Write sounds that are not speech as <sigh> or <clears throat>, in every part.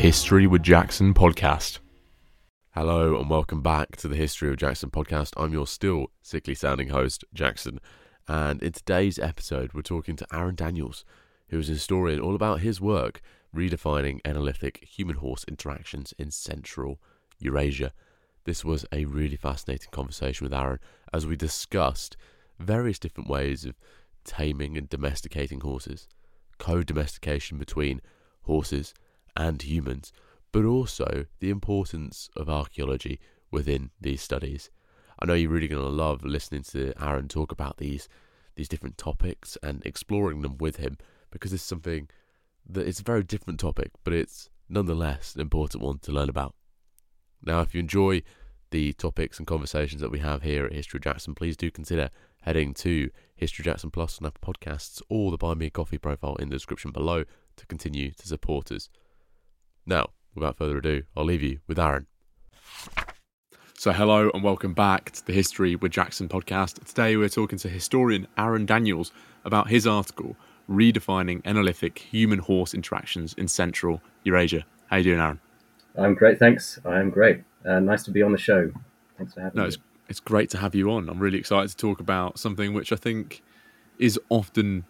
History with Jackson podcast. Hello and welcome back to the History of Jackson podcast. I'm your still sickly sounding host, Jackson. And in today's episode, we're talking to Arun Daniels, who is a historian all about his work redefining Eneolithic human horse interactions in Central Eurasia. This was a really fascinating conversation with Arun as we discussed various different ways of taming and domesticating horses, co domestication between horses and humans, but also the importance of archaeology within these studies. I know you're really going to love listening to Arun talk about these these different topics and exploring them with him because it's something that it's a very different topic, but it's nonetheless an important one to learn about. Now, if you enjoy the topics and conversations that we have here at History Jackson, please do consider heading to History Jackson Plus on Apple Podcasts or the Buy Me a Coffee profile in the description below to continue to support us. Now, without further ado, I'll leave you with Arun. So, hello and welcome back to the History with Jackson podcast. Today, we're talking to historian Arun Daniels about his article, Redefining Eneolithic Human Horse Interactions in Central Eurasia. How you doing, Arun? I'm great, thanks. I am great. Uh, nice to be on the show. Thanks for having me. no, me. It's, it's great to have you on. I'm really excited to talk about something which I think is often,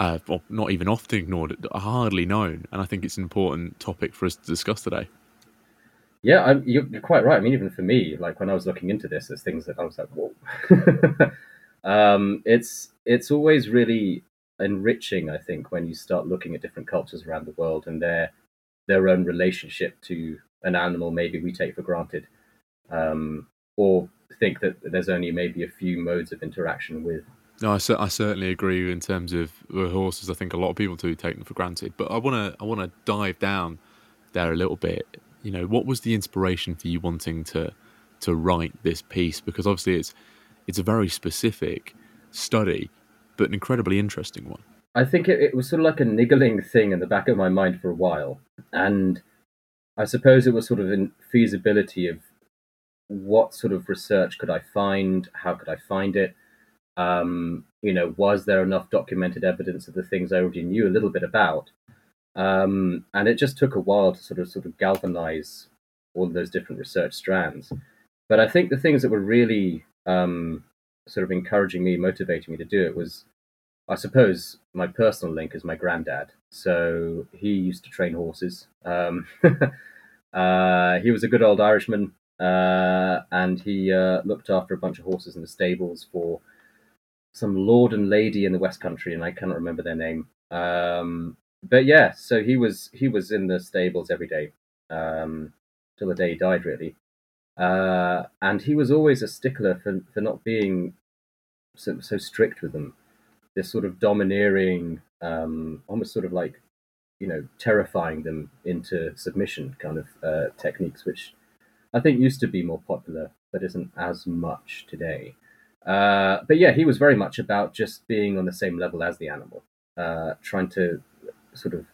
uh, not even often ignored, hardly known. And I think it's an important topic for us to discuss today. Yeah, I'm, you're, you're quite right. I mean, even for me, like when I was looking into this, there's things that I was like, whoa. <laughs> um, it's it's always really enriching, I think, when you start looking at different cultures around the world and their their own relationship to an animal maybe we take for granted, um, or think that there's only maybe a few modes of interaction with. No, I, I certainly agree in terms of the horses. I think a lot of people do take them for granted, but I want to I want to dive down there a little bit. You know, what was the inspiration for you wanting to to write this piece? Because obviously it's it's a very specific study, but an incredibly interesting one. I think it, it was sort of like a niggling thing in the back of my mind for a while, and I suppose it was sort of in feasibility of what sort of research could I find? How could I find it? Um, you know, was there enough documented evidence of the things I already knew a little bit about? Um, and it just took a while to sort of sort of galvanize all of those different research strands. But I think the things that were really um, sort of encouraging me, motivating me to do it was, I suppose, my personal link is my granddad. So he used to train horses. Um, <laughs> uh, he was a good old Irishman, uh, and he uh, looked after a bunch of horses in the stables for some lord and lady in the West Country, and I cannot remember their name. Um, but yeah, so he was he was in the stables every day um, till the day he died, really. Uh, and he was always a stickler for for not being so, so strict with them. This sort of domineering, um, almost sort of like you know, terrifying them into submission kind of uh, techniques, which I think used to be more popular, but isn't as much today. Uh, but yeah, he was very much about just being on the same level as the animal, uh, trying to sort of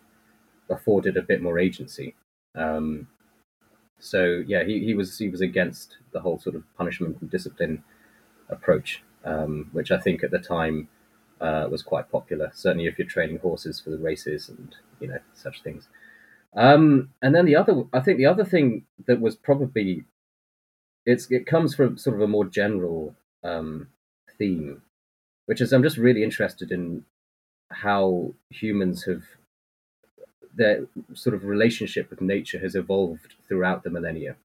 afford it a bit more agency. Um, so yeah, he, he was he was against the whole sort of punishment and discipline approach, um, which I think at the time uh, was quite popular. Certainly, if you're training horses for the races and you know such things. Um, and then the other, I think the other thing that was probably it's it comes from sort of a more general um, theme, which is I'm just really interested in how humans have their sort of relationship with nature has evolved throughout the millennia.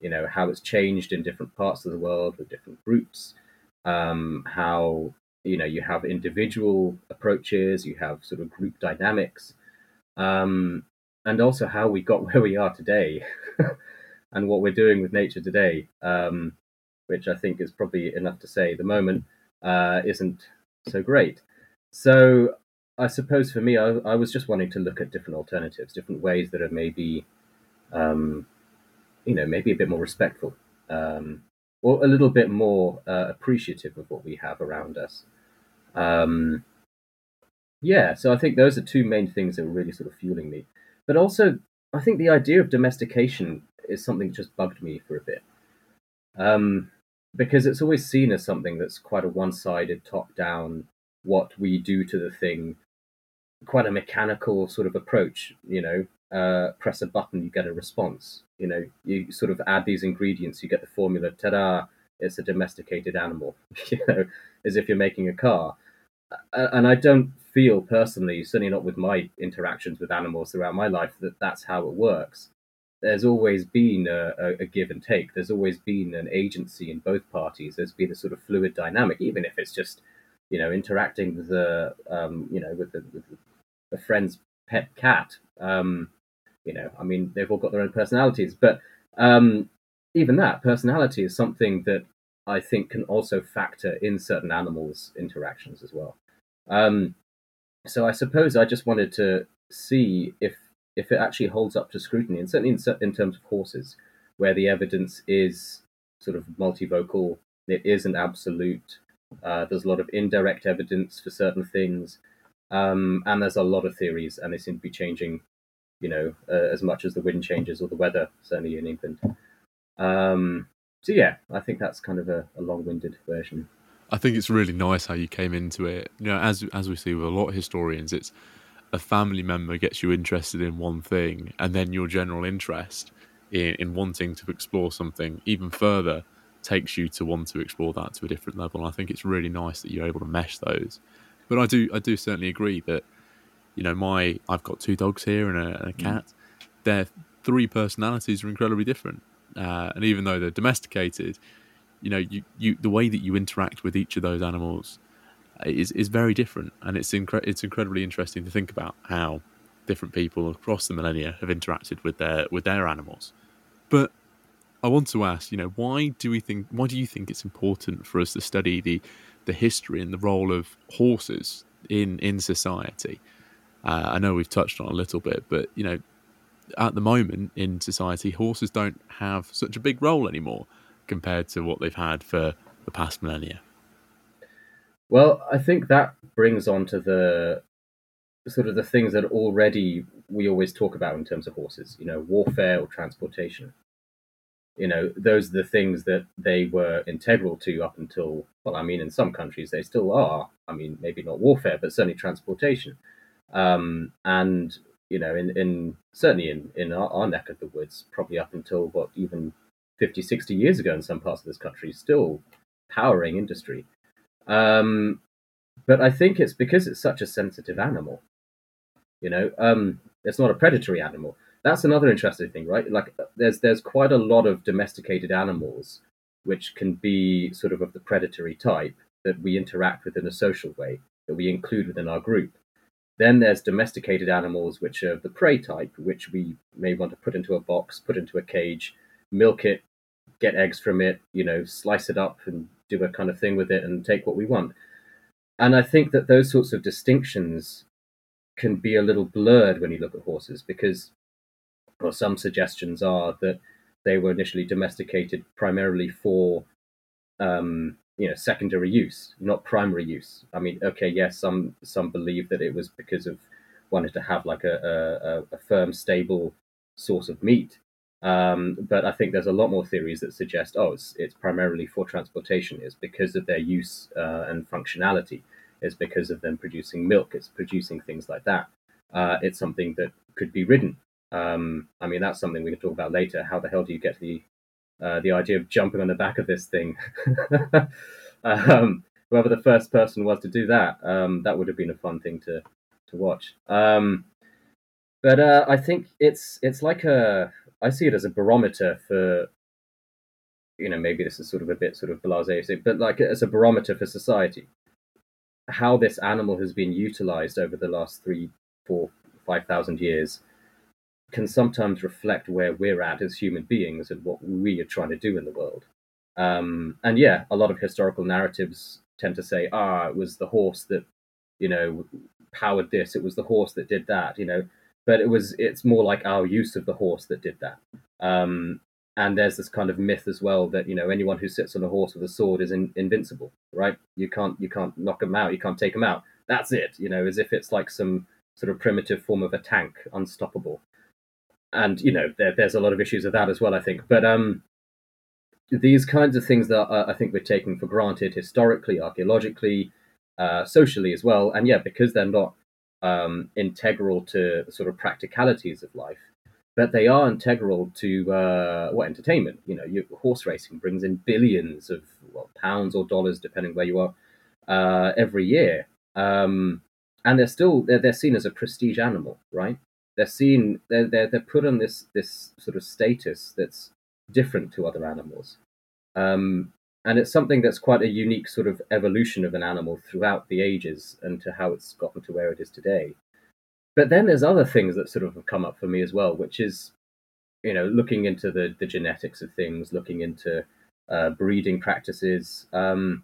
You know how it's changed in different parts of the world with different groups. Um, how you know you have individual approaches, you have sort of group dynamics, um, and also how we got <laughs> where we are today, <laughs> and what we're doing with nature today. Um, which I think is probably enough to say. The moment uh, isn't so great. So I suppose for me, I, I, was just wanting to look at different alternatives, different ways that are maybe, um, you know, maybe a bit more respectful, um, or a little bit more uh, appreciative of what we have around us. Um, yeah, so I think those are two main things that were really sort of fueling me. But also, I think the idea of domestication is something that just bugged me for a bit. Um, because it's always seen as something that's quite a one-sided top-down what we do to the thing quite a mechanical sort of approach you know uh, press a button, you get a response. You know, you sort of add these ingredients, you get the formula. Ta-da! It's a domesticated animal. <laughs> you know, as if you're making a car. And I don't feel personally, certainly not with my interactions with animals throughout my life, that that's how it works. There's always been a, a, a give and take. There's always been an agency in both parties. There's been a sort of fluid dynamic, even if it's just, you know, interacting with the, um, you know, with the, with friend's pet cat. Um, you know, I mean, they've all got their own personalities, but um, even that personality is something that I think can also factor in certain animals' interactions as well. Um, so I suppose I just wanted to see if if it actually holds up to scrutiny, and certainly in, in terms of horses, where the evidence is sort of multivocal, it isn't absolute. Uh, there's a lot of indirect evidence for certain things, um, and there's a lot of theories, and they seem to be changing you know, uh, as much as the wind changes or the weather, certainly in England. Um, so yeah, I think that's kind of a, a, long-winded version. I think it's really nice how you came into it. You know, as as we see with a lot of historians, it's a family member gets you interested in one thing, and then your general interest in, in wanting to explore something even further takes you to want to explore that to a different level. And I think it's really nice that you're able to mesh those. But I do I do certainly agree that you know, my I've got two dogs here and a, and a mm. cat. Their three personalities are incredibly different, uh, and even though they're domesticated, you know, you, you the way that you interact with each of those animals is is very different, and it's incre- it's incredibly interesting to think about how different people across the millennia have interacted with their with their animals. But I want to ask, you know, why do we think why do you think it's important for us to study the the history and the role of horses in in society? Uh, I know we've touched on a little bit, but you know, at the moment in society, horses don't have such a big role anymore compared to what they've had for the past millennia. Well, I think that brings on to the sort of the things that already we always talk about in terms of horses, you know, warfare or transportation. You know, those are the things that they were integral to up until, well, I mean, in some countries they still are. I mean, maybe not warfare, but certainly transportation. Um, and you know, in, in certainly in, in our, our, neck of the woods, probably up until what even 50, 60 years ago in some parts of this country, still powering industry. Um, but I think it's because it's such a sensitive animal. You know, um, it's not a predatory animal. That's another interesting thing, right? Like, there's there's quite a lot of domesticated animals which can be sort of of the predatory type that we interact with in a social way that we include within our group. Then there's domesticated animals, which are the prey type, which we may want to put into a box, put into a cage, milk it, get eggs from it, you know, slice it up and do a kind of thing with it and take what we want. And I think that those sorts of distinctions can be a little blurred when you look at horses because, well, some suggestions are that they were initially domesticated primarily for um, you know secondary use, not primary use. I mean, okay, yes, some some believe that it was because of wanted to have like a, a, a firm, stable source of meat. Um, but I think there's a lot more theories that suggest, oh, it's it's primarily for transportation. It's because of their use uh, and functionality. It's because of them producing milk. It's producing things like that. Uh, it's something that could be ridden. Um, I mean, that's something we can talk about later. How the hell do you get the uh, the idea of jumping on the back of this thing. <laughs> um, whoever the first person was to do that, um, that would have been a fun thing to to watch. Um, but uh, I think it's it's like a I see it as a barometer for you know maybe this is sort of a bit sort of blasé, but like as a barometer for society, how this animal has been utilized over the last three, four, five thousand years can sometimes reflect where we're at as human beings and what we are trying to do in the world. Um, and yeah, a lot of historical narratives tend to say, ah, it was the horse that, you know, powered this, it was the horse that did that, you know. But it was it's more like our use of the horse that did that. Um, and there's this kind of myth as well that you know anyone who sits on a horse with a sword is in, invincible, right? You can't you can't knock them out, you can't take them out. That's it, you know, as if it's like some sort of primitive form of a tank, unstoppable and you know there, there's a lot of issues with that as well. I think, but um, these kinds of things that uh, I think we're taking for granted historically, archaeologically, uh, socially as well, and yeah, because they're not um, integral to sort of practicalities of life, but they are integral to uh, what entertainment. You know, horse racing brings in billions of well, pounds or dollars, depending where you are, uh, every year, um, and they're still they're, they're seen as a prestige animal, right? They're seen they're, they're they're put on this this sort of status that's different to other animals. Um, and it's something that's quite a unique sort of evolution of an animal throughout the ages and to how it's gotten to where it is today. But then there's other things that sort of have come up for me as well, which is, you know, looking into the, the genetics of things, looking into uh, breeding practices. Um,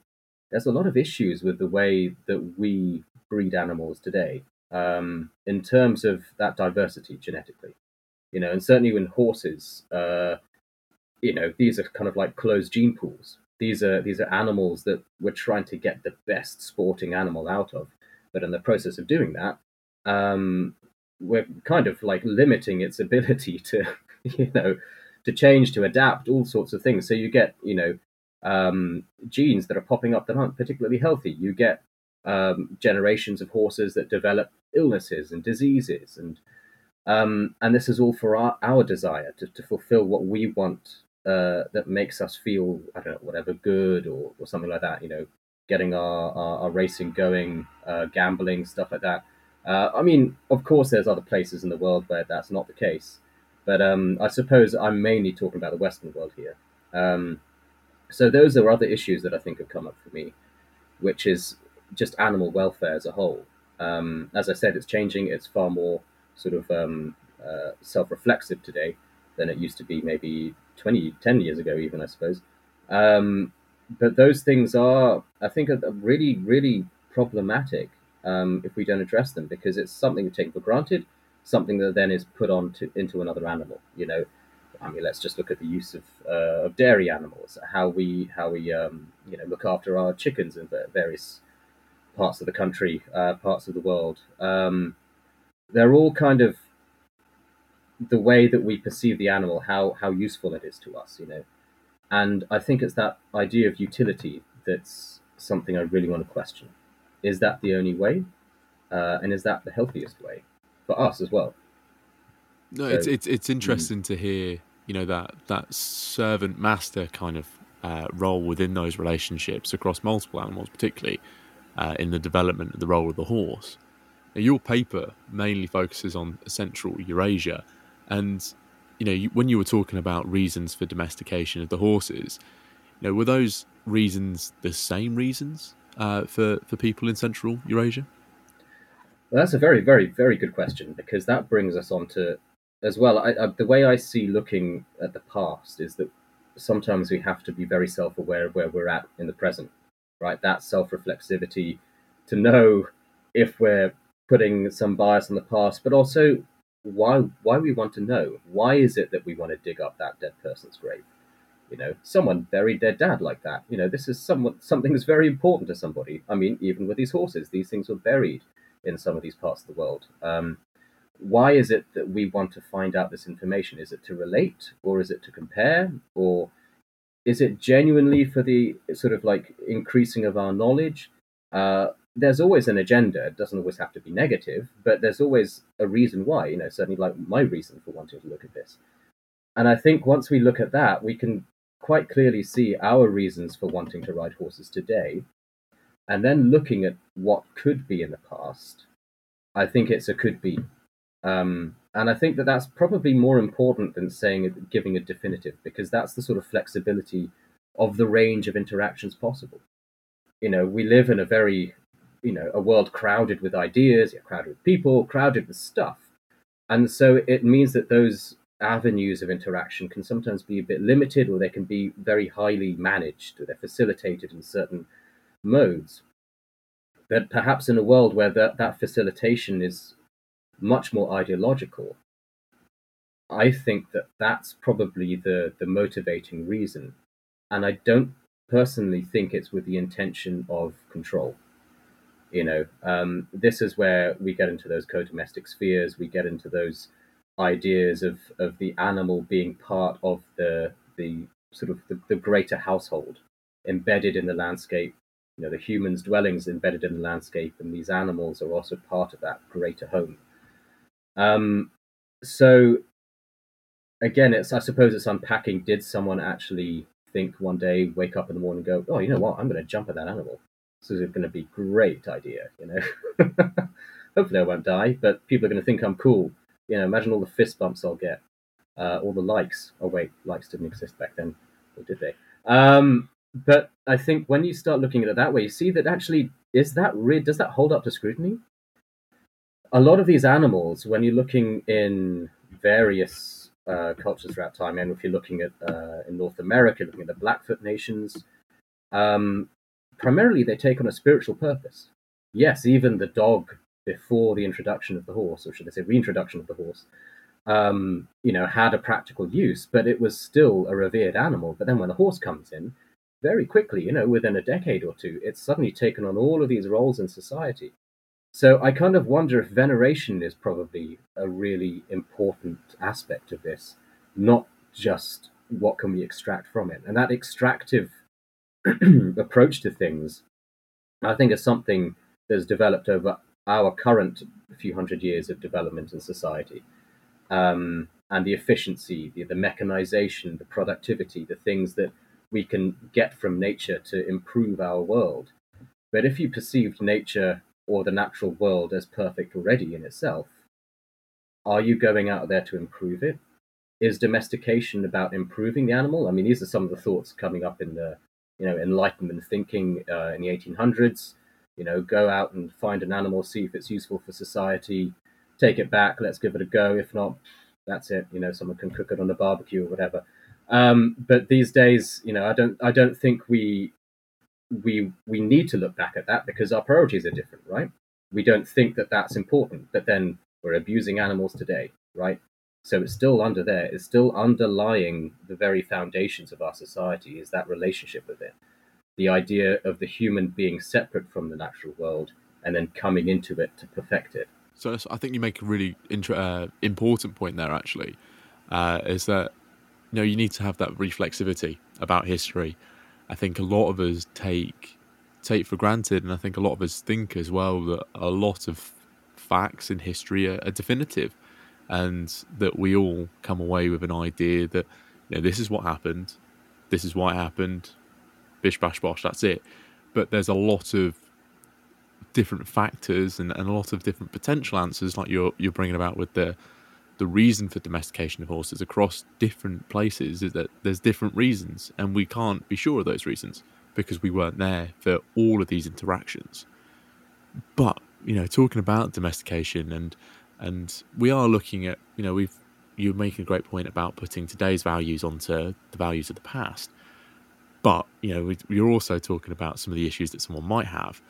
there's a lot of issues with the way that we breed animals today um, in terms of that diversity genetically. You know, and certainly in horses, uh, you know, these are kind of like closed gene pools these are these are animals that we're trying to get the best sporting animal out of. But in the process of doing that, um, we're kind of like limiting its <laughs> ability to, you know, to change, to adapt, all sorts of things. So you get, you know, um, genes that are popping up that aren't particularly healthy. You get um, generations of horses that develop illnesses and diseases, and um, and this is all for our, our desire to, to fulfill what we want uh, that makes us feel I don't know whatever good or, or something like that. You know, getting our our, our racing going, uh, gambling stuff like that. Uh, I mean, of course, there's other places in the world where that's not the case, but um, I suppose I'm mainly talking about the Western world here. Um, so those are other issues that I think have come up for me, which is just animal welfare as a whole. Um, as I said, it's changing. It's far more sort of um, uh, self-reflexive today than it used to be maybe 20, 10 years ago, even, I suppose. Um, but those things are, I think, are really, really problematic um, if we don't address them because it's something we take for granted, something that then is put on to, into another animal. You know, I mean, let's just look at the use of, uh, of dairy animals, how we how we um, you know look after our chickens in various parts of the country, uh, parts of the world. Um, they're all kind of the way that we perceive the animal, how how useful it is to us, you know. And I think it's that idea of utility that's something I really want to question. Is that the only way? Uh, and is that the healthiest way for us as well? No, so, it's it's it's hmm. interesting mm. to hear, you know, that that servant master kind of uh, role within those relationships across multiple animals, particularly uh, in the development of the role of the horse. Now, your paper mainly focuses on Central Eurasia, and you know, you, when you were talking about reasons for domestication of the horses, you know, were those reasons the same reasons uh, for for people in Central Eurasia? Well, that's a very, very, very good question because that brings us on to as well. I, I, the way I see looking at the past is that sometimes we have to be very self-aware of where we're at in the present, right? That self-reflexivity to know if we're putting some bias on the past, but also why why we want to know. Why is it that we want to dig up that dead person's grave? You know, someone buried their dad like that. You know, this is somewhat something that's very important to somebody. I mean, even with these horses, these things were buried in some of these parts of the world. Um, why is it that we want to find out this information? Is it to relate, or is it to compare, or is it genuinely for the sort of like increasing of our knowledge? Uh, there's always an agenda. It doesn't always have to be negative, but there's always a reason why. You know, certainly like my reason for wanting to look at this. And I think once we look at that, we can quite clearly see our reasons for wanting to ride horses today. And then looking at what could be in the past, I think it's a could be. Um, and I think that that's probably more important than saying giving a definitive, because that's the sort of flexibility of the range of interactions possible. You know, we live in a very you know a world crowded with ideas, crowded with people, crowded with stuff, and so it means that those avenues of interaction can sometimes be a bit limited, or they can be very highly managed, they're facilitated in certain modes. But perhaps in a world where that, that facilitation is much more ideological, I think that that's probably the, the motivating reason. And I don't personally think it's with the intention of control. You know, um, this is where we get into those co-domestic spheres. We get into those ideas of, of the animal being part of the the sort of the, the greater household, embedded in the landscape, You know, the humans' dwellings embedded in the landscape, and these animals are also part of that greater home. Um, so again, it's I suppose it's unpacking. Did someone actually think one day, wake up in the morning, go, "Oh, you know what? I'm going to jump at that animal. This is going to be great idea." You know, <laughs> hopefully I won't die, but people are going to think I'm cool. You know, imagine all the fist bumps I'll get, uh, all the likes. Oh wait, likes didn't exist back then, or did they? Um, but I think when you start looking at it that way, you see that actually is that re- does that hold up to scrutiny? A lot of these animals, when you're looking in various uh, cultures throughout time, and if you're looking at uh, in North America, looking at the Blackfoot nations, um, primarily they take on a spiritual purpose. Yes, even the dog before the introduction of the horse, or should I say, reintroduction of the horse, um, you know, had a practical use, but it was still a revered animal. But then when the horse comes in, very quickly, you know, within a decade or two, it's suddenly taken on all of these roles in society. So I kind of wonder if veneration is probably a really important aspect of this, not just what can we extract from it. And that extractive <clears throat> approach to things, I think, is something that's developed over our current few hundred years of development in society. Um, and the efficiency, the, the mechanization, the productivity, the things that we can get from nature to improve our world. But if you perceived nature or the natural world as perfect already in itself, are you going out there to improve it? Is domestication about improving the animal? I mean, these are some of the thoughts coming up in the, you know, Enlightenment thinking uh, in the 1800s. You know, go out and find an animal, see if it's useful for society, take it back, let's give it a go. If not, that's it. You know, someone can cook it on a barbecue or whatever. Um, but these days, you know, I don't, I don't think we we we need to look back at that because our priorities are different, right? We don't think that that's important, but then we're abusing animals today, right? So it's still under there. It's still underlying the very foundations of our society. Is that relationship with it? The idea of the human being separate from the natural world and then coming into it to perfect it. So I think you make a really inter- uh, important point there. Actually, uh, is that you know you need to have that reflexivity about history I think a lot of us take take for granted, and I think a lot of us think as well that a lot of facts in history are, are definitive, and that we all come away with an idea that you know this is what happened, this is why it happened, bish bash bosh, that's it. But there's a lot of different factors and, and a lot of different potential answers, like you're you're bringing about with the the reason for domestication of horses across different places is that there's different reasons, and we can't be sure of those reasons because we weren't there for all of these interactions. But you know, talking about domestication and and we are looking at you know we've you're making a great point about putting today's values onto the values of the past. But you know, you're also talking about some of the issues that someone might have.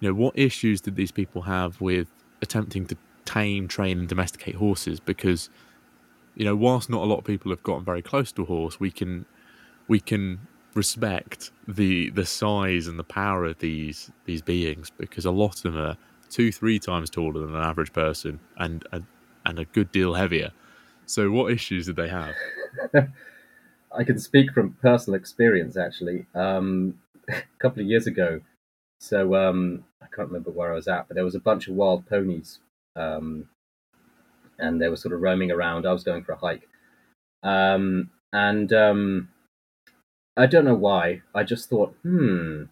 You know, what issues did these people have with attempting to tame, train, and domesticate horses because, you know, whilst not a lot of people have gotten very close to a horse, we can we can respect the the size and the power of these these beings because a lot of them are two, three times taller than an average person and and, and a good deal heavier. So, what issues did they have? <laughs> I can speak from personal experience, actually. Um, <laughs> a couple of years ago, so um, I can't remember where I was at, but there was a bunch of wild ponies um, and they were sort of roaming around. I was going for a hike, um, and um, I don't know why. I just thought, hmm,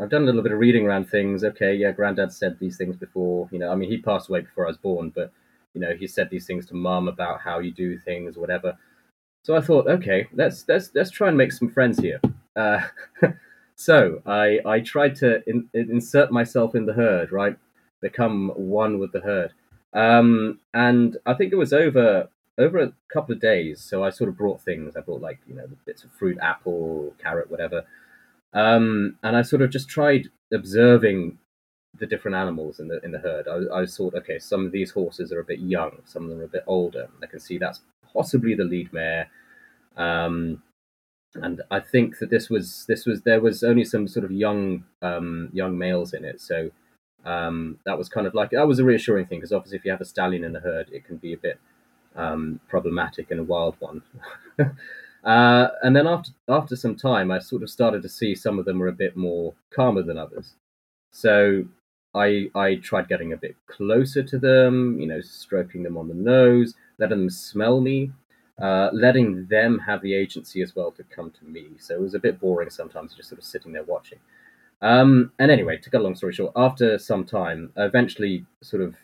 I've done a little bit of reading around things. Okay, yeah, Granddad said these things before. You know, I mean, he passed away before I was born, but you know, he said these things to Mum about how you do things, whatever. So I thought, okay, let's let's let's try and make some friends here. Uh, <laughs> so I I tried to in, insert myself in the herd, right? become one with the herd. Um, and I think it was over over a couple of days. So I sort of brought things. I brought like you know bits of fruit, apple, carrot, whatever. Um, and I sort of just tried observing the different animals in the in the herd. I, I thought, okay, some of these horses are a bit young, some of them are a bit older. I can see that's possibly the lead mare. Um, and I think that this was this was there was only some sort of young um, young males in it. So um, that was kind of like that was a reassuring thing because obviously if you have a stallion in the herd, it can be a bit um, problematic and a wild one. <laughs> Uh, and then after after some time, I sort of started to see some of them were a bit more calmer than others. So I I tried getting a bit closer to them, you know, stroking them on the nose, letting them smell me, uh, letting them have the agency as well to come to me. So it was a bit boring sometimes, just sort of sitting there watching. Um, and anyway, to cut a long story short, after some time, I eventually sort of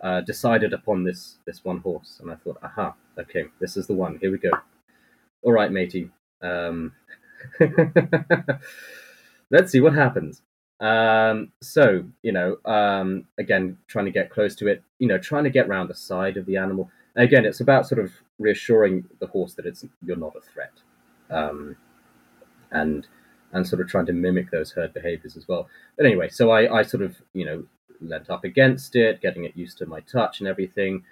uh, decided upon this this one horse, and I thought, aha, okay, this is the one. Here we go all right, matey. Um, <laughs> let's see what happens. Um, so, you know, um, again, trying to get close to it, you know, trying to get around the side of the animal. Again, it's about sort of reassuring the horse that it's you're not a threat, um, and and sort of trying to mimic those herd behaviors as well. But anyway, so I, I sort of you know leant up against it, getting it used to my touch and everything,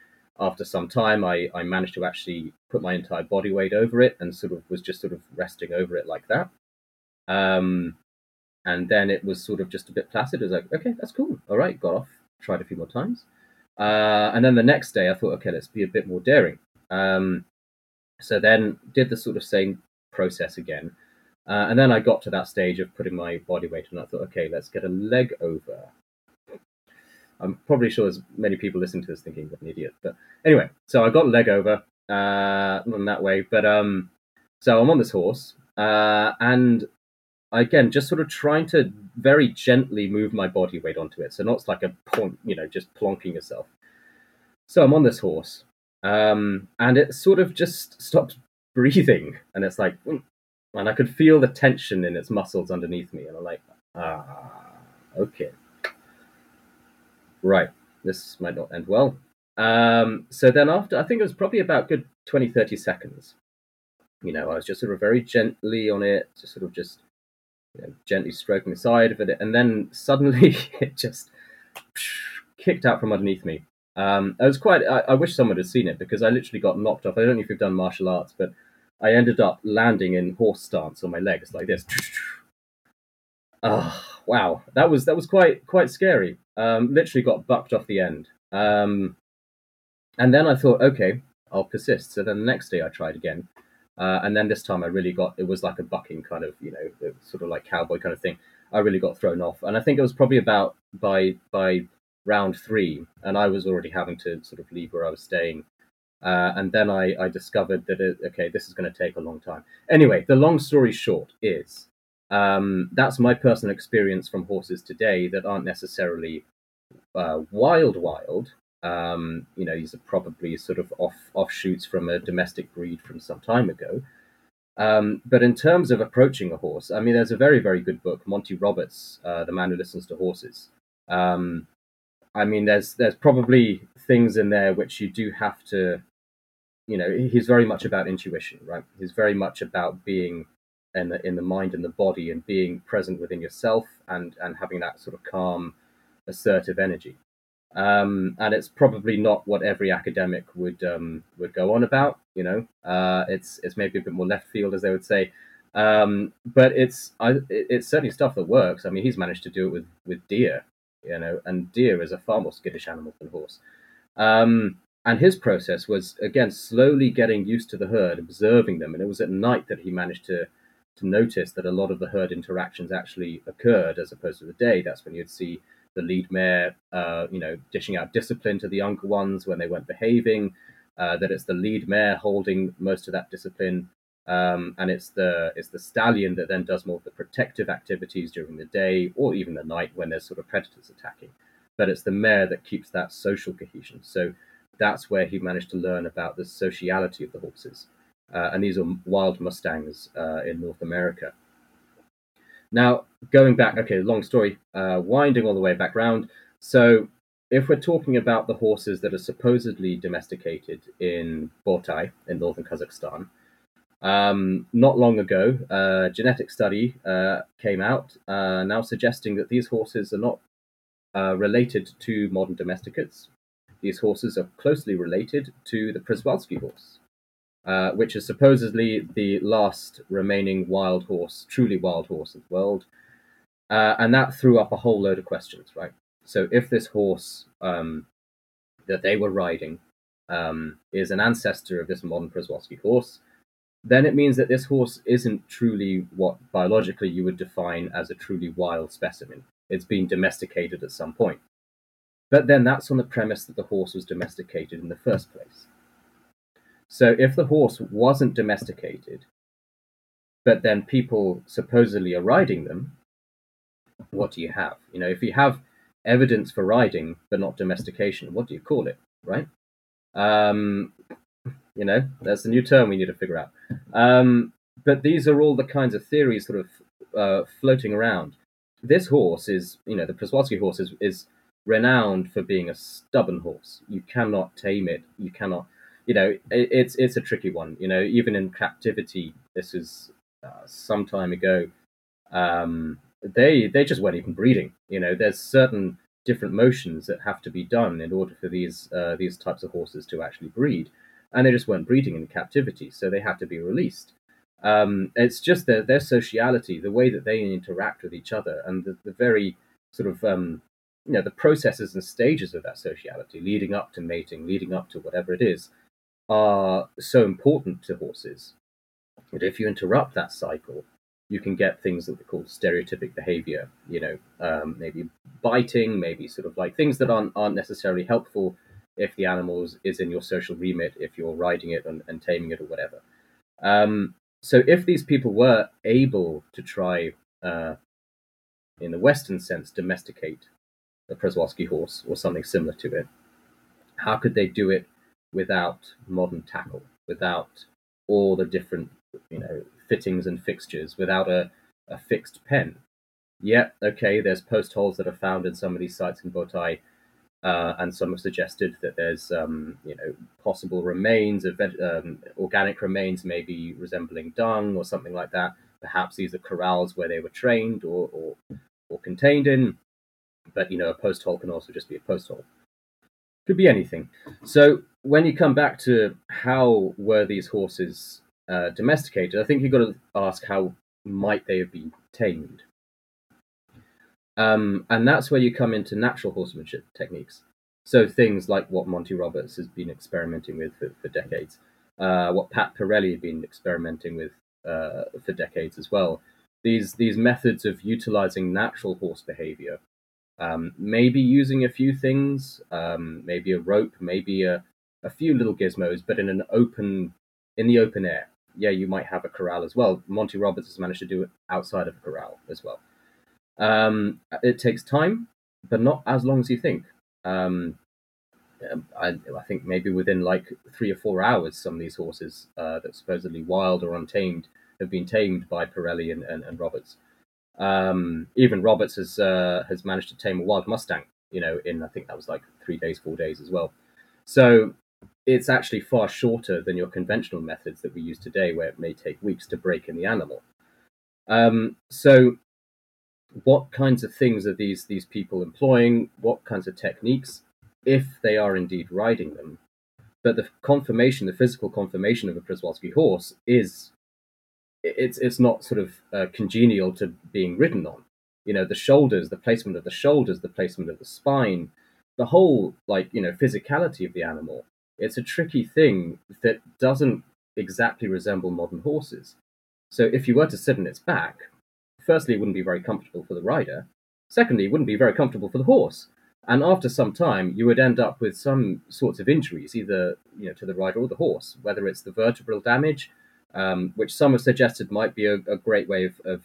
after some time, I, I managed to actually put my entire body weight over it and sort of was just sort of resting over it like that. Um, and then it was sort of just a bit placid. It was like, okay, that's cool. All right, got off, tried a few more times. Uh, and then the next day, I thought, okay, let's be a bit more daring. Um, so then did the sort of same process again. Uh, and then I got to that stage of putting my body weight, and I thought, okay, let's get a leg over. I'm probably sure there's many people listening to this thinking I'm an idiot. But anyway, so I got leg over, uh, not in that way, but um, so I'm on this horse, uh, and again, just sort of trying to very gently move my body weight onto it. So not like a point, you know, just plonking yourself. So I'm on this horse, um, and it sort of just stopped breathing, and it's like, and I could feel the tension in its muscles underneath me, and I'm like, ah, okay right, this might not end well. Um, so then after, I think it was probably about good 20, 30 seconds. You know, I was just sort of very gently on it, just sort of just you know, gently stroking the side of it. And then <laughs> suddenly it just <sniffs> kicked out from underneath me. Um, it was quite, I, I wish someone had seen it because I literally got knocked off. I don't know if you've done martial arts, but I ended up landing in horse stance on my legs like this. Oh, <sniffs> wow, that was that was quite quite scary. Um, literally got bucked off the end. Um, and then I thought, okay, I'll persist. So then the next day I tried again, uh, and then this time I really got it was like a bucking kind of you know sort of like cowboy kind of thing. I really got thrown off, and I think it was probably about by by round three, and I was already having to sort of leave where I was staying. Uh, and then I, I discovered that it, okay, this is going to take a long time. Anyway, the long story short is um, that's my personal experience from horses today that aren't necessarily uh, wild, wild. Um, you know, these are probably sort of off offshoots from a domestic breed from some time ago. Um, but in terms of approaching a horse, I mean, there's a very, very good book, Monty Roberts, uh, The Man Who Listens to Horses. Um, I mean, there's there's probably things in there which you do have to, you know, he's very much about intuition, right? He's very much about being in the in the mind and the body and being present within yourself and and having that sort of calm assertive energy. Um, and it's probably not what every academic would um, would go on about you know? Uh, it's it's maybe a bit more left field as they would say. Um, but it's I, it's certainly stuff that works. I mean he's managed to do it with with deer you know? And deer is a far more skittish animal than horse. Um, and his process was again slowly getting used to the herd observing them. And it was at night that he managed to to notice that a lot of the herd interactions actually occurred as opposed to the day. That's when you'd see the lead mare, uh, you know, dishing out discipline to the younger ones when they weren't behaving. Uh, that it's the lead mare holding most of that discipline, um, and it's the it's the stallion that then does more of the protective activities during the day or even the night when there's sort of predators attacking. But it's the mare that keeps that social cohesion. So that's where he managed to learn about the sociality of the horses uh, and these are wild Mustangs uh, in North America. Now, going back, okay, long story, uh, winding all the way back round. So, if we're talking about the horses that are supposedly domesticated in Botai in northern Kazakhstan, um, not long ago, a genetic study uh, came out uh, now suggesting that these horses are not uh, related to modern domesticates. These horses are closely related to the Przewalski horse. Uh, which is supposedly the last remaining wild horse, truly wild horse of the world. Uh, and that threw up a whole load of questions, right? So if this horse um, that they were riding um, is an ancestor of this modern Przewalski horse, then it means that this horse isn't truly what biologically you would define as a truly wild specimen. It's been domesticated at some point. But then that's on the premise that the horse was domesticated in the first place. So if the horse wasn't domesticated, but then people supposedly are riding them, what do you have? You know, if you have evidence for riding but not domestication, what do you call it, right? Um, you know, that's a new term we need to figure out. Um, but these are all the kinds of theories sort of uh, floating around. This horse is, you know, the Przewalski horse is, is renowned for being a stubborn horse. You cannot tame it. You cannot, you know, it, it's it's a tricky one. You know, even in captivity, this is uh, some time ago. Um, they they just weren't even breeding. You know, there's certain different motions that have to be done in order for these uh, these types of horses to actually breed, and they just weren't breeding in captivity, so they had to be released. Um, it's just their their sociality, the way that they interact with each other, and the, the very sort of um, you know the processes and stages of that sociality, leading up to mating, leading up to whatever it is, are so important to horses that if you interrupt that cycle, you can get things that we call stereotypic behavior. You know, um, maybe biting, maybe sort of like things that aren't aren't necessarily helpful if the animal is, in your social remit, if you're riding it and, and taming it or whatever. Um, so if these people were able to try, uh, in the Western sense, domesticate the Przewalski horse or something similar to it, how could they do it without modern tackle, without all the different, you know, fittings and fixtures, without a, a fixed pen? Yeah, okay, there's post holes that are found in some of these sites in Botai, uh, and some have suggested that there's, um, you know, possible remains of um, organic remains, maybe resembling dung or something like that. Perhaps these are corrals where they were trained or, or, or contained in. But you know, a post hole can also just be a post hole. Could be anything. So when you come back to how were these horses uh, domesticated, I think you've got to ask how might they have been tamed. Um, and that's where you come into natural horsemanship techniques. So things like what Monty Roberts has been experimenting with for, for decades, uh, what Pat Parelli had been experimenting with uh, for decades as well. These these methods of utilizing natural horse behavior, um, maybe using a few things, um, maybe a rope, maybe a, a few little gizmos, but in an open in the open air. Yeah, you might have a corral as well. Monty Roberts has managed to do it outside of a corral as well. Um, it takes time, but not as long as you think. Um, I, I, think maybe within like three or four hours, some of these horses uh, that supposedly wild or untamed have been tamed by Parelli and, and, and Roberts. Um, even Roberts has uh, has managed to tame a wild Mustang, you know, in I think that was like three days, four days as well. So it's actually far shorter than your conventional methods that we use today, where it may take weeks to break in the animal. Um, so what kinds of things are these these people employing? What kinds of techniques, if they are indeed riding them? But the conformation, the physical confirmation of a Przewalski horse is it's it's not sort of uh, congenial to being ridden on. You know, the shoulders, the placement of the shoulders, the placement of the spine, the whole like you know physicality of the animal. It's a tricky thing that doesn't exactly resemble modern horses. So if you were to sit on its back, firstly, it wouldn't be very comfortable for the rider. Secondly, it wouldn't be very comfortable for the horse. And after some time, you would end up with some sorts of injuries, either you know to the rider or the horse, whether it's the vertebral damage, um, which some have suggested might be a, a great way of, of,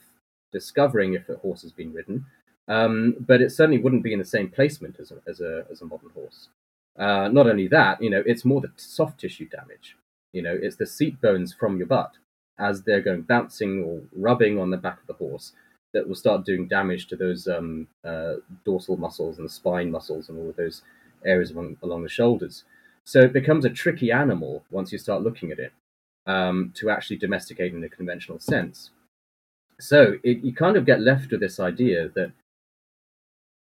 discovering if a horse has been ridden. Um, but it certainly wouldn't be in the same placement as a, as a, as a modern horse. Uh, not only that, you know, it's more the soft tissue damage. You know, it's the seat bones from your butt as they're going bouncing or rubbing on the back of the horse that will start doing damage to those um, uh, dorsal muscles and the spine muscles and all of those areas along, along the shoulders. So it becomes a tricky animal once you start looking at it um, to actually domesticate in the conventional sense. So it, you kind of get left with this idea that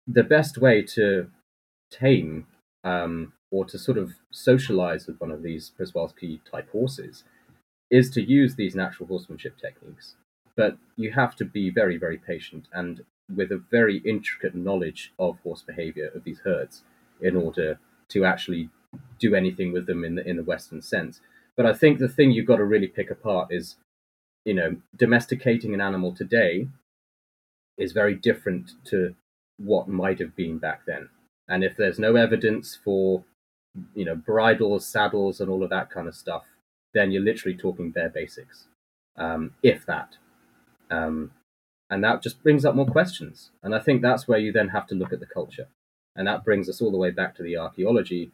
the best way to tame um, or to sort of socialize with one of these Przewalski type horses is to use these natural horsemanship techniques. But you have to be very, very patient and with a very intricate knowledge of horse behavior of these herds in order to actually do anything with them in the in the Western sense. But I think the thing you've got to really pick apart is, you know, domesticating an animal today is very different to what might have been back then. And if there's no evidence for, you know, bridles, saddles, and all of that kind of stuff, then you're literally talking bare basics, um, if that. Um, and that just brings up more questions. And I think that's where you then have to look at the culture. And that brings us all the way back to the archaeology.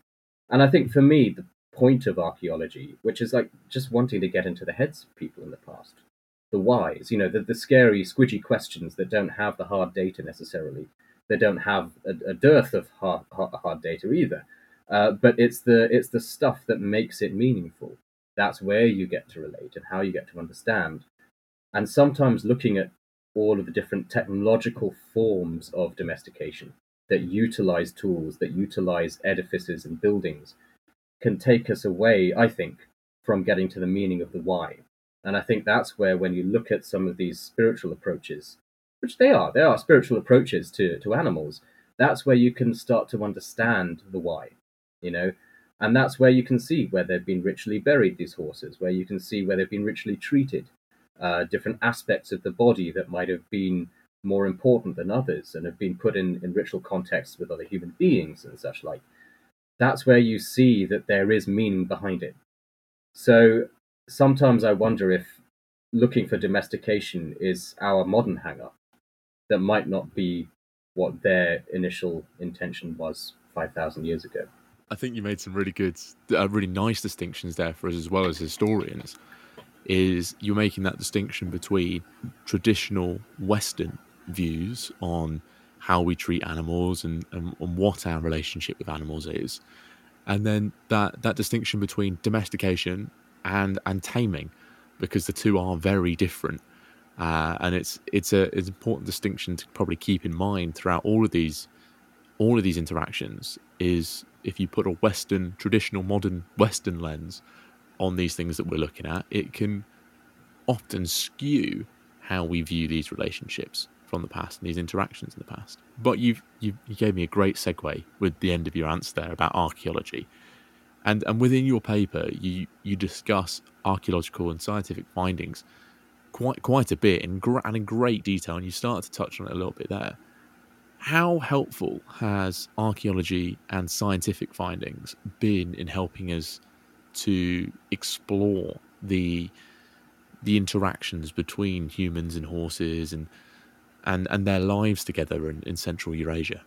And I think for me, the point of archaeology, which is like just wanting to get into the heads of people in the past, the whys, you know, the, the scary, squidgy questions that don't have the hard data necessarily. They don't have a, a dearth of hard, hard, hard data either. Uh, but it's the it's the stuff that makes it meaningful. That's where you get to relate and how you get to understand. And sometimes looking at all of the different technological forms of domestication that utilize tools, that utilize edifices and buildings, can take us away, I think, from getting to the meaning of the why. And I think that's where, when you look at some of these spiritual approaches, which they are, they are spiritual approaches to, to animals, that's where you can start to understand the why, you know. And that's where you can see where they've been ritually buried, these horses, where you can see where they've been ritually treated, uh, different aspects of the body that might have been more important than others and have been put in, in ritual contexts with other human beings and such like. That's where you see that there is meaning behind it. So sometimes I wonder if looking for domestication is our modern hang up that might not be what their initial intention was 5,000 years ago. I think you made some really good, uh, really nice distinctions there for us as well as historians. Is you're making that distinction between traditional Western views on how we treat animals and, and, and, what our relationship with animals is. And then that, that distinction between domestication and, and taming, because the two are very different. Uh, and it's it's a it's an important distinction to probably keep in mind throughout all of these all of these interactions is if you put a Western traditional modern Western lens on these things that we're looking at, it can often skew how we view these relationships from the past and these interactions in the past. But you've, you you gave me a great segue with the end of your answer there about archaeology, and and within your paper you you discuss archaeological and scientific findings quite quite a bit in and in great detail, and you start to touch on it a little bit there. How helpful has archaeology and scientific findings been in helping us to explore the the interactions between humans and horses and and and their lives together in, in Central Eurasia.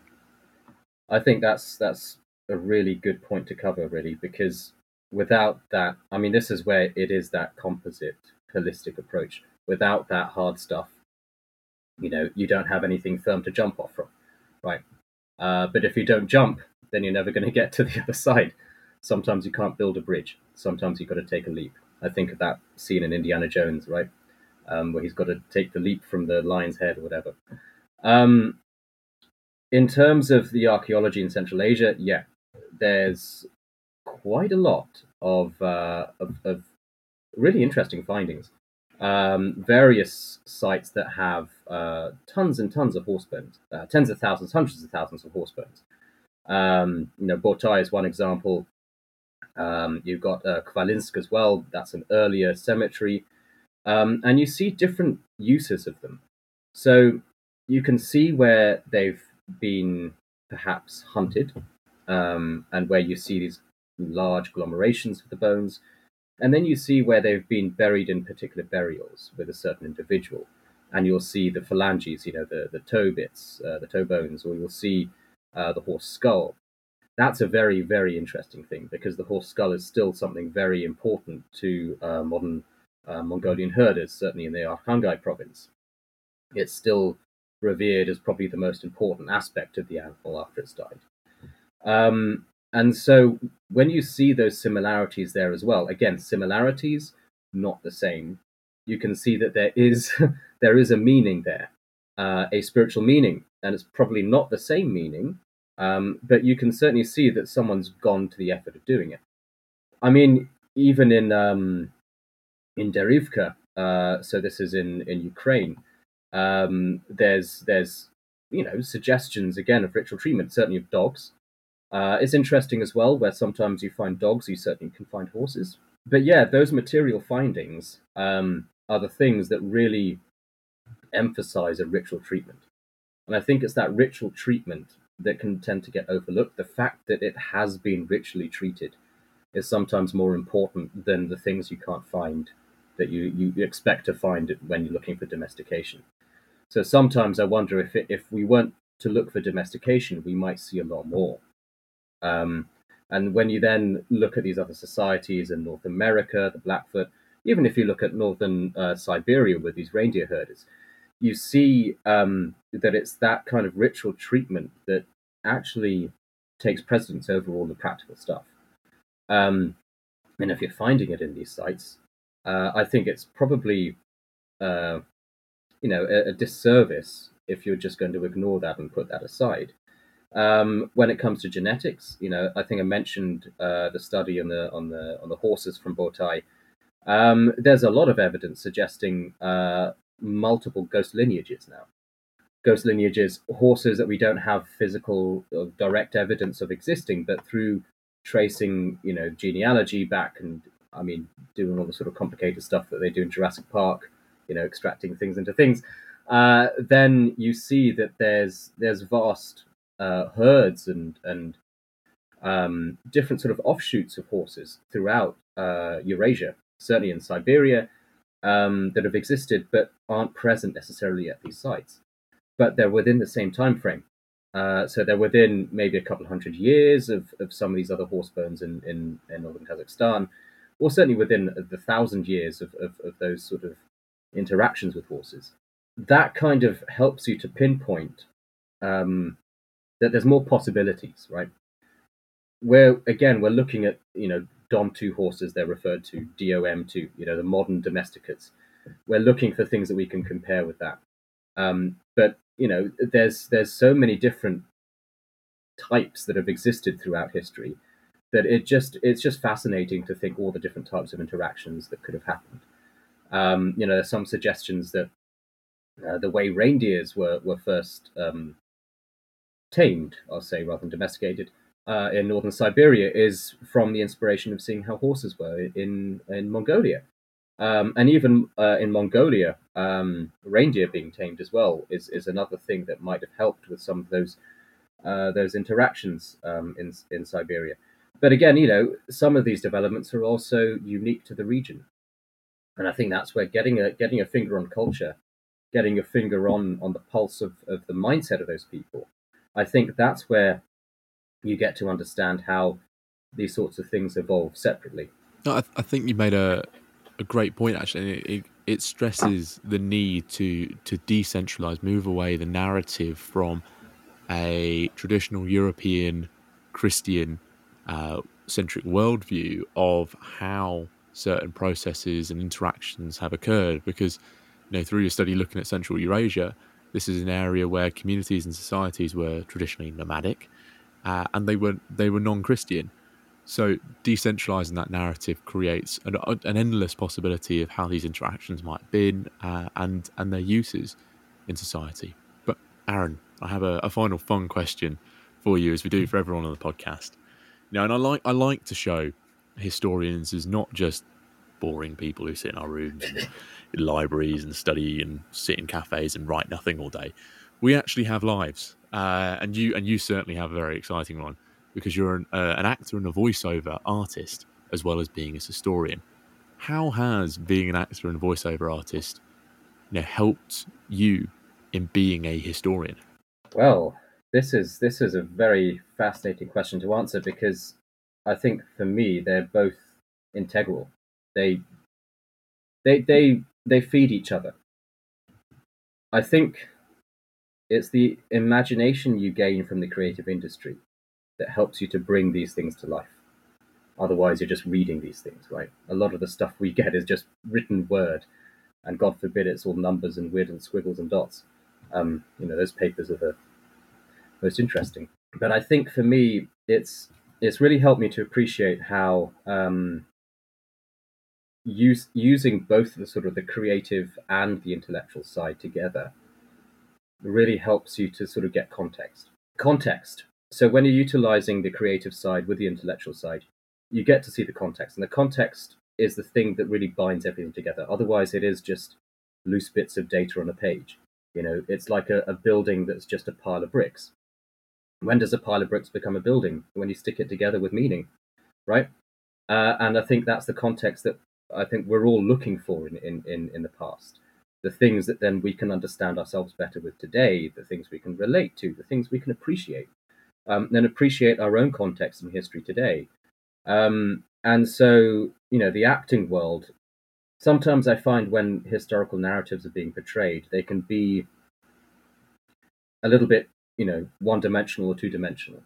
I think that's that's a really good point to cover, really, because without that, I mean, this is where it is that composite, holistic approach. Without that hard stuff, you know, you don't have anything firm to jump off from, right? Uh, but if you don't jump, then you're never going to get to the <laughs> other side. Sometimes you can't build a bridge. Sometimes you've got to take a leap. I think of that scene in Indiana Jones, right? um, where he's got to take the leap from the lion's head or whatever. Um, in terms of the archaeology in Central Asia, yeah, there's quite a lot of, uh, of, of, really interesting findings. Um, various sites that have uh, tons and tons of horse bones, uh, tens of thousands, hundreds of thousands of horse bones. Um, you know, Botai is one example. Um, you've got uh, Khvalynsk as well. That's an earlier cemetery. Um, and you see different uses of them. So you can see where they've been perhaps hunted, um, and where you see these large agglomerations of the bones. And then you see where they've been buried in particular burials with a certain individual. And you'll see the phalanges, you know, the, the toe bits, uh, the toe bones, or you'll see uh, the horse skull. That's a very, very interesting thing because the horse skull is still something very important to uh, modern uh, Mongolian herders, certainly in the Arkhangai province. It's still revered as probably the most important aspect of the animal after it's died. Um, and so when you see those similarities there as well, again, similarities, not the same, you can see that there is <laughs> there is a meaning there, uh, a spiritual meaning, and it's probably not the same meaning, um, but you can certainly see that someone's gone to the effort of doing it. I mean, even in um, in Dereivka, uh, so this is in in Ukraine. Um, there's there's you know suggestions again of ritual treatment, certainly of dogs. Uh, it's interesting as well, where sometimes you find dogs, you certainly can find horses. but yeah, those material findings um, are the things that really emphasize a ritual treatment. And I think it's that ritual treatment that can tend to get overlooked. The fact that it has been ritually treated is sometimes more important than the things you can't find that you, you expect to find when you're looking for domestication. So sometimes I wonder if it, if we weren't to look for domestication, we might see a lot more. Um, and when you then look at these other societies in North America, the Blackfoot, even if you look at northern uh, Siberia with these reindeer herders, you see um, that it's that kind of ritual treatment that actually takes precedence over all the practical stuff. Um, and if you're finding it in these sites, uh, I think it's probably, uh, you know, a, a, disservice if you're just going to ignore that and put that aside. Um, when it comes to genetics, you know, I think I mentioned uh, the study on the on the on the horses from Botai. Um, there's a lot of evidence suggesting uh, multiple ghost lineages now. Ghost lineages, horses that we don't have physical uh, direct evidence of existing, but through tracing, you know, genealogy back and I mean, doing all the sort of complicated stuff that they do in Jurassic Park, you know, extracting things into things, uh, then you see that there's there's vast uh, herds and and um, different sort of offshoots of horses throughout uh, Eurasia, certainly in Siberia, um, that have existed but aren't present necessarily at these sites. But they're within the same time frame. Uh, so they're within maybe a couple hundred years of, of some of these other horse bones in, in, in northern Kazakhstan, or certainly within the thousand years of, of, of those sort of interactions with horses. That kind of helps you to pinpoint um, that there's more possibilities, right? Where again, we're looking at you know Dom two horses they're referred to DOM two, you know the modern domesticates. We're looking for things that we can compare with that. Um, but you know, there's there's so many different types that have existed throughout history that it just it's just fascinating to think all the different types of interactions that could have happened. Um, you know, there's some suggestions that uh, the way reindeers were were first um, tamed, I'll say, rather than domesticated, uh, in northern Siberia is from the inspiration of seeing how horses were in in Mongolia, um, and even uh, in Mongolia, um, reindeer being tamed as well is is another thing that might have helped with some of those uh, those interactions um, in in Siberia. But again, you know, some of these developments are also unique to the region, and I think that's where getting a getting a finger on culture, getting a finger on on the pulse of, of the mindset of those people, I think that's where you get to understand how these sorts of things evolve separately. No, I, th- I think you made a a great point actually. It, it, it stresses the need to to decentralize, move away the narrative from a traditional European Christian uh, centric worldview of how certain processes and interactions have occurred. Because you know, through your study looking at Central Eurasia, this is an area where communities and societies were traditionally nomadic, uh, and they were they were non-Christian. So decentralizing that narrative creates an, an, endless possibility of how these interactions might have been uh, and and their uses in society. But Arun, I have a, a, final fun question for you, as we do for everyone on the podcast. Now, and I like I like to show historians as not just boring people who sit in our rooms and <laughs> in libraries and study and sit in cafes and write nothing all day. We actually have lives, uh, and you and you certainly have a very exciting one because you're an, uh, an actor and a voiceover artist as well as being a historian. How has being an actor and voiceover artist you know, helped you in being a historian? Well, this is this is a very fascinating question to answer because I think for me they're both integral. They they they they feed each other. I think it's the imagination you gain from the creative industry that helps you to bring these things to life. Otherwise, you're just reading these things, right? A lot of the stuff we get is just written word, and God forbid it's all numbers and weird and squiggles and dots. Um, you know, those papers are the most interesting. But I think for me, it's it's really helped me to appreciate how um, use, using both the sort of the creative and the intellectual side together really helps you to sort of get context. Context. So when you're utilizing the creative side with the intellectual side, you get to see the context, and the context is the thing that really binds everything together. Otherwise, it is just loose bits of data on a page. You know, it's like a, a building that's just a pile of bricks. When does a pile of bricks become a building? When you stick it together with meaning, right? Uh, and I think that's the context that I think we're all looking for in, in, in, in the past. The things that then we can understand ourselves better with today, the things we can relate to, the things we can appreciate, um, appreciate our own context and history today. Um, and so, you know, the acting world, sometimes I find when historical narratives are being portrayed, they can be a little bit, you know, one dimensional or two dimensional.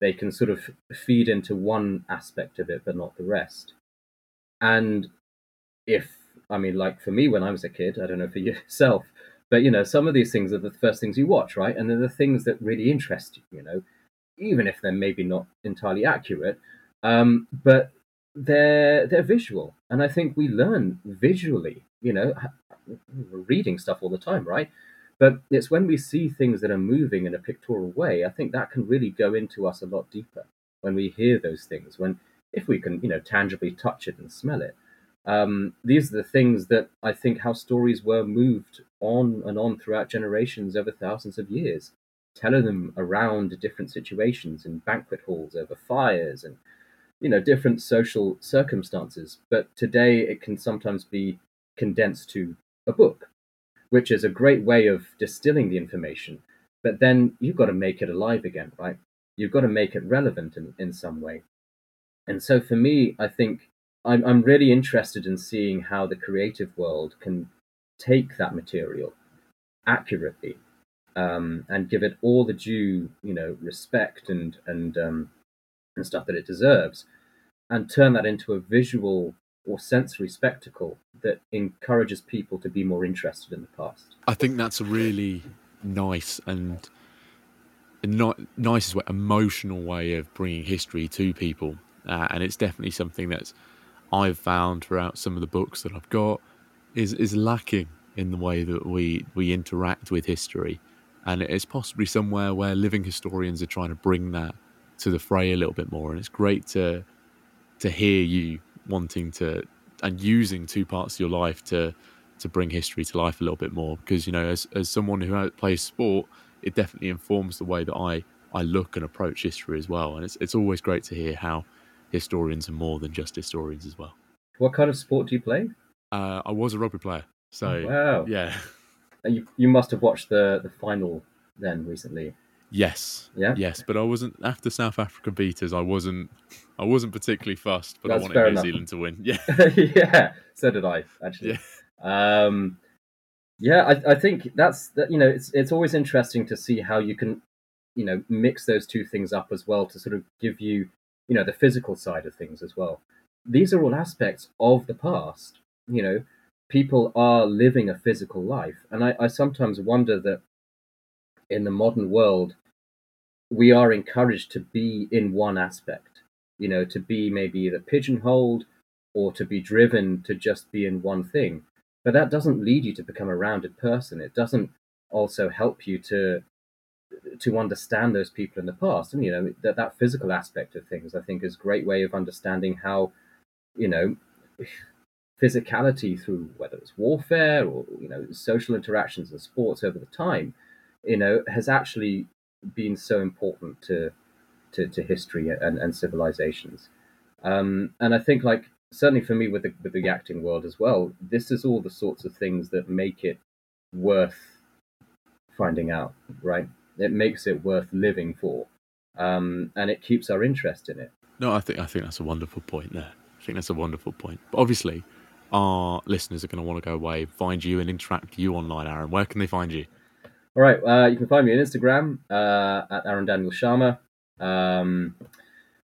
They can sort of feed into one aspect of it, but not the rest. And if, I mean, like for me when I was a kid, I don't know for <laughs> yourself, but, you know, some of these things are the first things you watch, right? And they're the things that really interest you, you know, even if they're maybe not entirely accurate. Um, but they're they're visual, and I think we learn visually. You know, reading stuff all the time, right? But it's when we see things that are moving in a pictorial way, I think that can really go into us a lot deeper. When we hear those things, when if we can, you know, tangibly touch it and smell it, um, these are the things that I think how stories were moved on and on throughout generations over thousands of years, telling them around different situations in banquet halls over fires and you know different social circumstances. But today it can sometimes be condensed to a book which is a great way of distilling the information. But then you've got to make it alive again right? You've got to make it relevant in, in some way. And so for me i think I'm, I'm really interested in seeing how the creative world can take that material accurately um, and give it all the due you know respect and and um, and stuff that it deserves, and turn that into a visual or sensory spectacle that encourages people to be more interested in the past. I think that's a really nice and not way, emotional way of bringing history to people, uh, and it's definitely something that I've found throughout some of the books that I've got is is lacking in the way that we we interact with history, and it's possibly somewhere where living historians are trying to bring that to the fray a little bit more. And it's great to to hear you wanting to and using two parts of your life to to bring history to life a little bit more. Because you know, as as someone who plays sport, it definitely informs the way that I I look and approach history as well. And it's it's always great to hear how historians are more than just historians as well. What kind of sport do you play? Uh, I was a rugby player, so oh, wow, yeah. <laughs> And you you must have watched the the final then recently. Yes. Yeah. Yes, but I wasn't after South Africa beat us. I wasn't. I wasn't particularly fussed, but That's I wanted New enough. Zealand to win. <laughs> Yeah. <laughs> yeah. So did I actually. Yeah. Um, yeah. I, I think that's that. You know, it's it's always interesting to see how you can, you know, mix those two things up as well to sort of give you, you know, the physical side of things as well. These are all aspects of the past. You know, people are living a physical life, and I, I sometimes wonder that in the modern world we are encouraged to be in one aspect, you know, to be maybe either pigeonholed or to be driven to just be in one thing. But that doesn't lead you to become a rounded person. It doesn't also help you to to understand those people in the past. And you know, that that physical aspect of things I think is a great way of understanding how, you know, physicality through whether it's warfare or you know social interactions and sports over the time, you know, has actually been so important to to, to history and, and civilizations. Um, and I think, like certainly for me with the with the acting world as well, this is all the sorts of things that make it worth finding out. Right? It makes it worth living for, um, and it keeps our interest in it. No, I think I think that's a wonderful point there. I think that's a wonderful point. But obviously, our listeners are going to want to go away, find you, and interact with you online. Arun, where can they find you? All right, uh, you can find me on Instagram uh, at Arun Daniel Sharma. Um,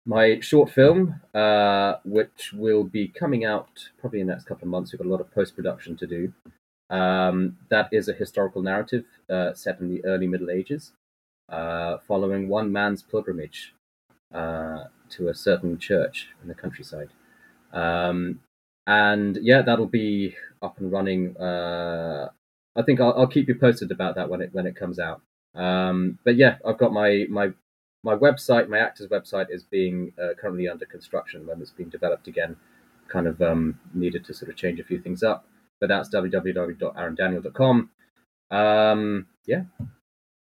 my short film, uh, which will be coming out probably in the next couple of months, we've got a lot of post production to do. Um, that is a historical narrative uh, set in the early Middle Ages, uh, following one man's pilgrimage uh, to a certain church in the countryside. Um, and yeah, that'll be up and running I think I'll, I'll, keep you posted about that when it when it comes out. Um, but yeah, I've got my my my website, my actors website is being uh, currently under construction when it's being developed again. kind of um, needed to sort of change a few things up. But that's www.aarondaniel.com. Um, yeah,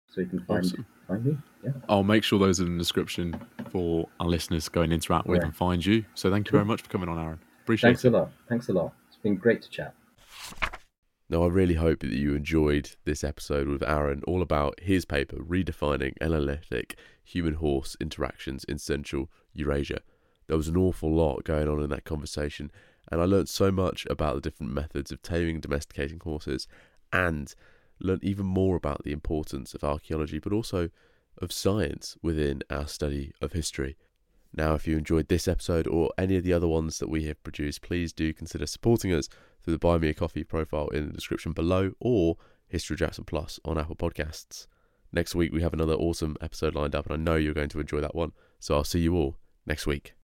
so you can find Awesome. find me. Yeah, I'll make sure those are in the description for our listeners to go and interact with Yeah. and find you. So thank you very much for coming on, Arun. Appreciate thanks it. Thanks a lot. Thanks a lot. It's been great to chat. Now, I really hope that you enjoyed this episode with Arun, all about his paper, Redefining Eneolithic Human Horse Interactions in Central Eurasia. There was an awful lot going on in that conversation, and I learned so much about the different methods of taming and domesticating horses, and learned even more about the importance of archaeology, but also of science within our study of history. Now, if you enjoyed this episode or any of the other ones that we have produced, please do consider supporting us through the Buy Me a Coffee profile in the description below or History Jackson Plus on Apple Podcasts. Next week, we have another awesome episode lined up, and I know you're going to enjoy that one. So I'll see you all next week.